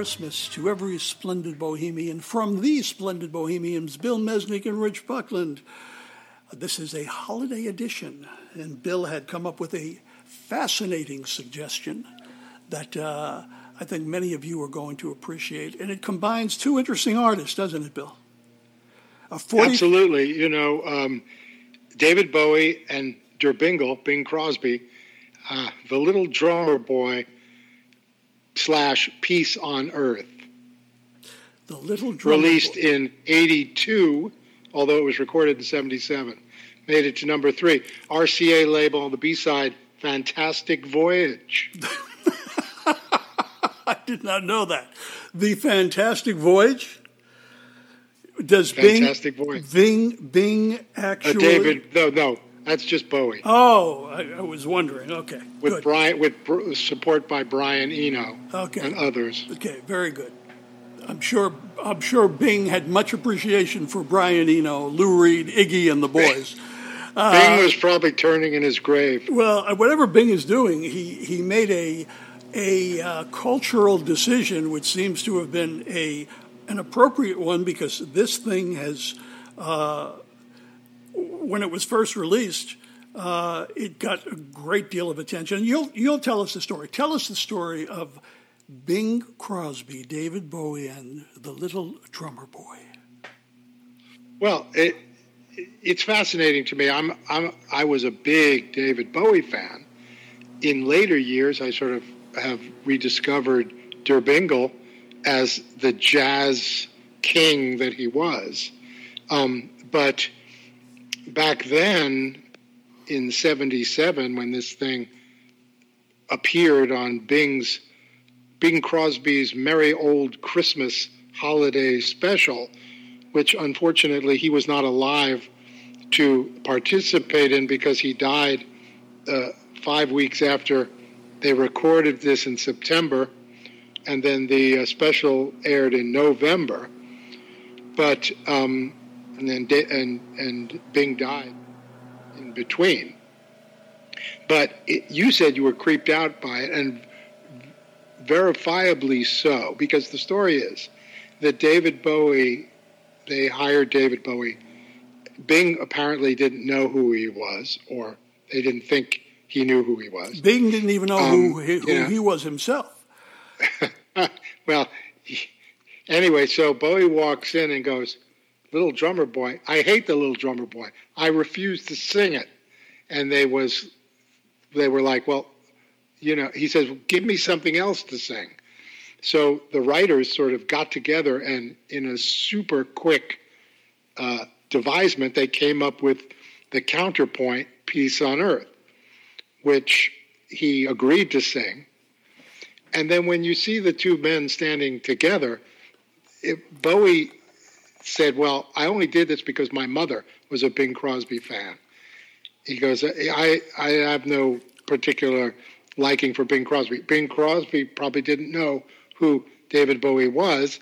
Christmas to every splendid Bohemian from the splendid Bohemians, Bill Mesnick and Rich Buckland. This is a holiday edition, and Bill had come up with a fascinating suggestion that uh, I think many of you are going to appreciate, and it combines two interesting artists, doesn't it, Bill? A 40- Absolutely. You know, um, David Bowie and Der Bingle, Bing Crosby, uh, the little drummer boy slash Peace on Earth. The little drummer released boy. in '82, although it was recorded in '77, made it to number three. RCA label, on the B side, "Fantastic Voyage." I did not know that. The Fantastic Voyage. Does Fantastic Bing, Voyage. Bing Bing actually? Uh, David, no, no, that's just Bowie. Oh, I, I was wondering. Okay, with good. Brian, with support by Brian Eno okay. and others. Okay, very good. I'm sure. I'm sure Bing had much appreciation for Brian Eno, Lou Reed, Iggy, and the boys. Uh, Bing was probably turning in his grave. Well, uh, whatever Bing is doing, he he made a a uh, cultural decision, which seems to have been a an appropriate one because this thing has. Uh, when it was first released, uh, it got a great deal of attention. You'll you'll tell us the story. Tell us the story of Bing Crosby, David Bowie, and the Little Drummer Boy. Well, it it's fascinating to me. I'm I'm I was a big David Bowie fan. In later years, I sort of have rediscovered Der as the jazz king that he was. Um, but back then in 77 when this thing appeared on Bing's Bing Crosby's Merry Old Christmas holiday special, which unfortunately he was not alive to participate in because he died uh, five weeks after they recorded this in September, and then the uh, special aired in November. But um, and then and and Bing died in between. But it, you said you were creeped out by it, and verifiably so, because the story is that David Bowie, they hired David Bowie. Bing apparently didn't know who he was, or they didn't think he knew who he was. Bing didn't even know um, who, he, who he was himself. well, he, anyway, so Bowie walks in and goes, Little Drummer Boy. I hate the Little Drummer Boy. I refuse to sing it. And they was, they were like, well, you know, he says, give me something else to sing. So the writers sort of got together and in a super quick uh, devisement, they came up with the counterpoint, peace on Earth, which he agreed to sing. And then when you see the two men standing together, it, Bowie said, Well, I only did this because my mother was a Bing Crosby fan. He goes, I, I have no particular liking for Bing Crosby. Bing Crosby probably didn't know who David Bowie was,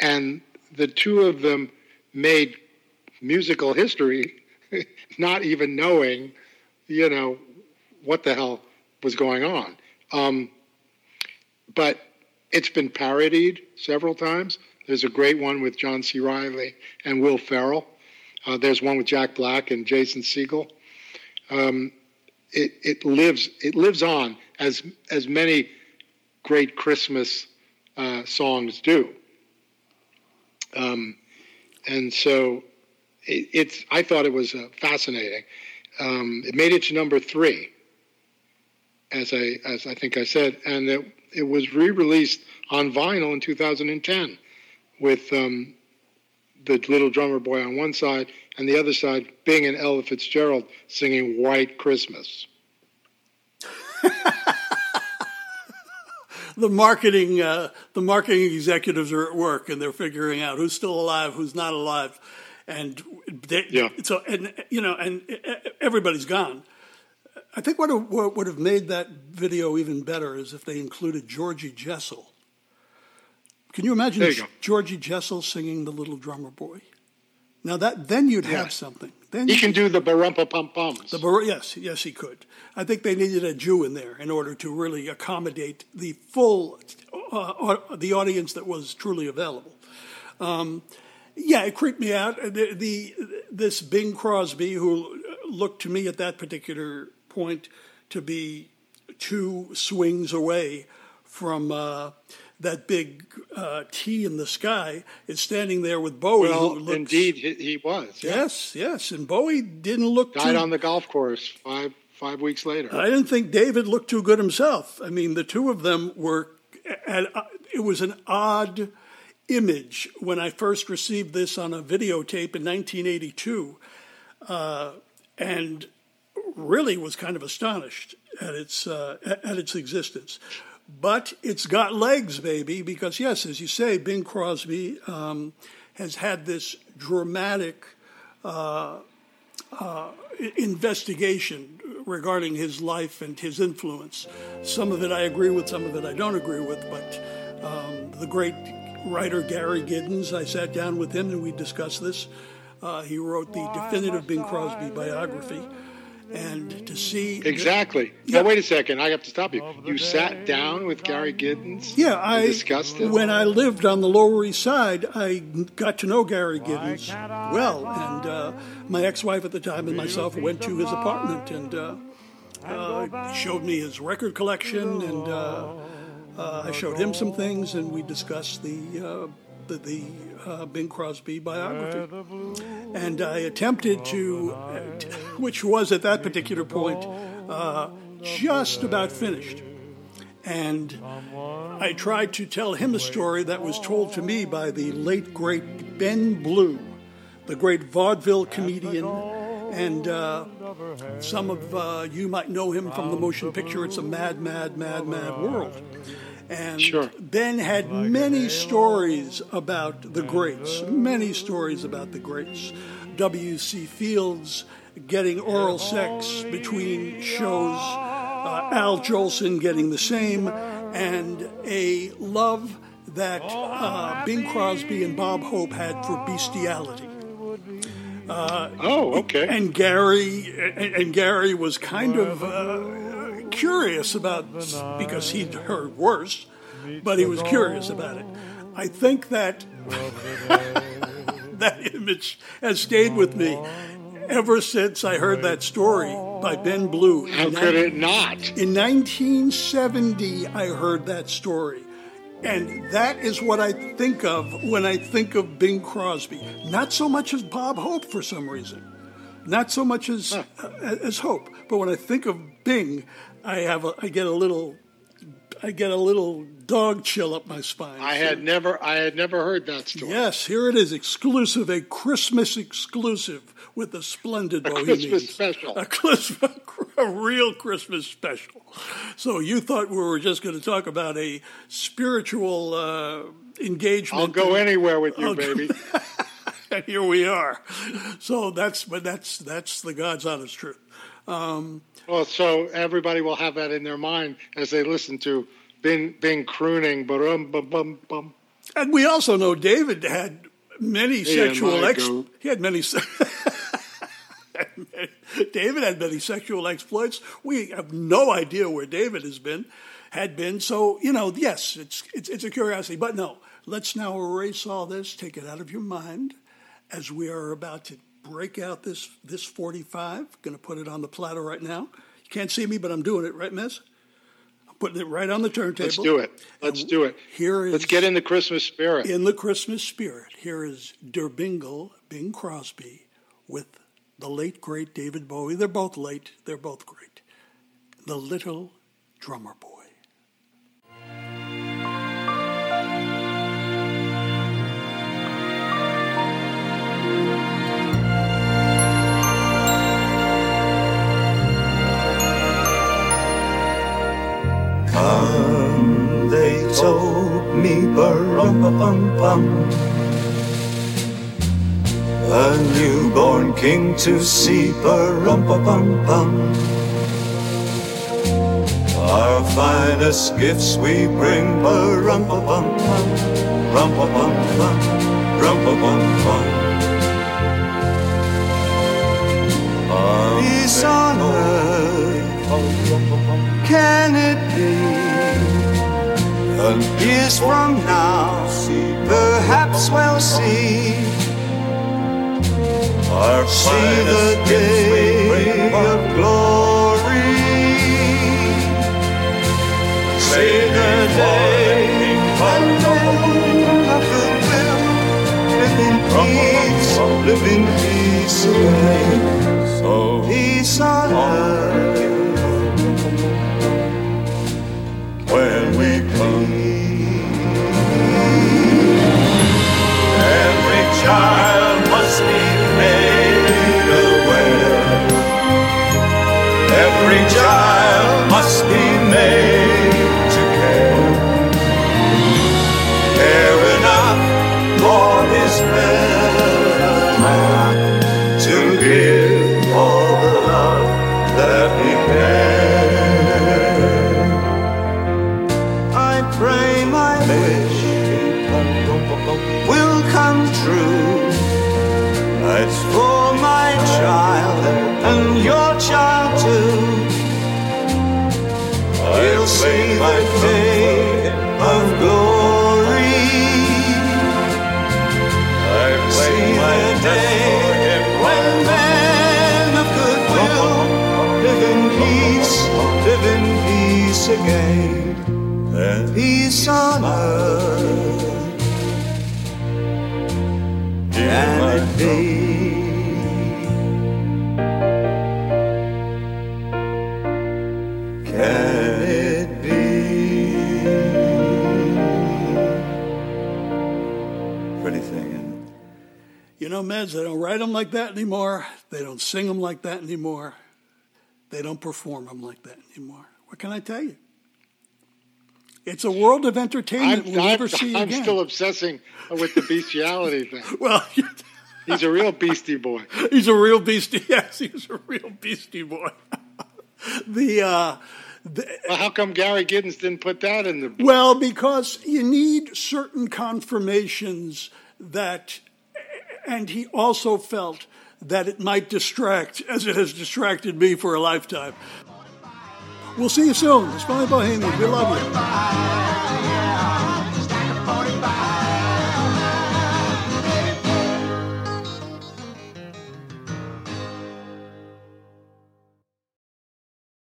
and the two of them made musical history not even knowing, you know, what the hell was going on. Um, but it's been parodied several times. There's a great one with John C. Reilly and Will Ferrell. Uh, there's one with Jack Black and Jason Segel. Um, it, it lives it lives on as as many great Christmas uh, songs do. Um, and so it, it's I thought it was uh, fascinating. Um, it made it to number three, as I as I think I said, and it, it was re-released on vinyl in 2010 with um, the little drummer boy on one side, and the other side Bing and Ella Fitzgerald singing White Christmas. the marketing uh, the marketing executives are at work and they're figuring out who's still alive, who's not alive, and they, yeah. So and you know, and everybody's gone. I think what, what would have made that video even better is if they included Georgie Jessel can you imagine you Georgie Jessel singing "The Little Drummer Boy"? Now that then you'd Yeah. have something. Then He you- can do the barumpa pum pums. the Bar- yes, yes, he could. I think they needed a Jew in there in order to really accommodate the full, uh, the audience that was truly available. Um, yeah, it creeped me out. Uh, The, the this Bing Crosby, who looked to me at that particular point to be two swings away from uh, that big uh, T in the sky, is standing there with Bowie. well, looks, indeed, he, he was. yeah. Yes, yes, and Bowie didn't look Died too on the golf course five five weeks later. I didn't think David looked too good himself. I mean, the two of them were, and uh, it was an odd image when I first received this on a videotape in 1982, uh, and really was kind of astonished at its uh, at its existence. But it's got legs, baby, because yes, as you say, Bing Crosby um, has had this dramatic investigation regarding his life and his influence. Some of it I agree with, some of it I don't agree with, but um, the great writer Gary Giddins, I sat down with him and we discussed this. Uh, he wrote the definitive Bing Crosby biography. And to see. Exactly. Yeah. Now wait a second. I have to stop you. You sat down with Gary Giddins. Yeah, I discussed it. when I lived on the Lower East Side, I got to know Gary Giddins well, and uh, my ex-wife at the time and myself went to his apartment and uh, uh, showed me his record collection, and uh, uh, I showed him some things, and we discussed the uh, the, the uh, Bing Crosby biography, and I attempted to, which was at that particular point uh, just about finished. And I tried to tell him a story that was told to me by the late, great Ben Blue, the great vaudeville comedian. And uh, some of uh, you might know him from the motion picture It's a Mad, Mad, Mad, Mad World. And Sure. Ben had many stories about the greats, many stories about the greats. W.C. Fields getting oral sex between shows, uh, Al Jolson getting the same, and a love that uh, Bing Crosby and Bob Hope had for bestiality. oh, okay. And Gary and, and Gary was kind of uh, curious about because he'd heard worse, but he was curious about it. I think that that image has stayed with me ever since I heard that story by Ben Blue. in How could it not? in 1970, I heard that story. And that is what I think of when I think of Bing Crosby. Not so much as Bob Hope for some reason. Not so much as uh, as Hope. But when I think of Bing, I have a, I get a little I get a little dog chill up my spine. I had never, I had never heard that story. Yes, here it is, exclusive, a Christmas exclusive with the splendid A Bohemians. Christmas special. A Christmas, a real Christmas special. So you thought we were just going to talk about a spiritual uh, engagement? I'll go anywhere with you, I'll baby. and here we are. So that's, but that's that's the God's honest truth. Um, well, so everybody will have that in their mind as they listen to Bing, Bing crooning, bum bum bum. And we also know David had many and sexual ex. He had many. se- David had many sexual exploits. We have no idea where David has been, had been. So you know, yes, it's it's, it's a curiosity. But no, let's now erase all this, take it out of your mind, as we are about to break out this this forty five. Going to put it on the platter right now. You can't see me, but I'm doing it, right, Miss? I'm putting it right on the turntable. Let's do it. Let's do it. Here is Let's get in the Christmas spirit. in the Christmas spirit, here is Der Bingle, Bing Crosby, with the late, great David Bowie. They're both late, they're both great. The Little Drummer Boy. Come, they told me, bum A newborn king to see, bum bum Our finest gifts we bring, bum bum bum bum bum bum bum Our see the day of glory. See the day men of goodwill live in peace, live in peace again. So peace on earth Every again. And peace on earth. Can it be? Can it be? Pretty thing, isn't it? You know, Meds, they don't write them like that anymore. They don't sing them like that anymore. They don't perform them like that anymore. What can I tell you? It's a world of entertainment I'm, we'll I'm, never see I'm again. still obsessing with the bestiality thing. well, He's a real beastie boy. he's a real beastie. Yes, he's a real beastie boy. the uh, Well, how come Gary Giddins didn't put that in the book? Well, because you need certain confirmations that, and he also felt that it might distract, as it has distracted me for a lifetime. We'll see you soon. It's Funny Bohemians. We love you.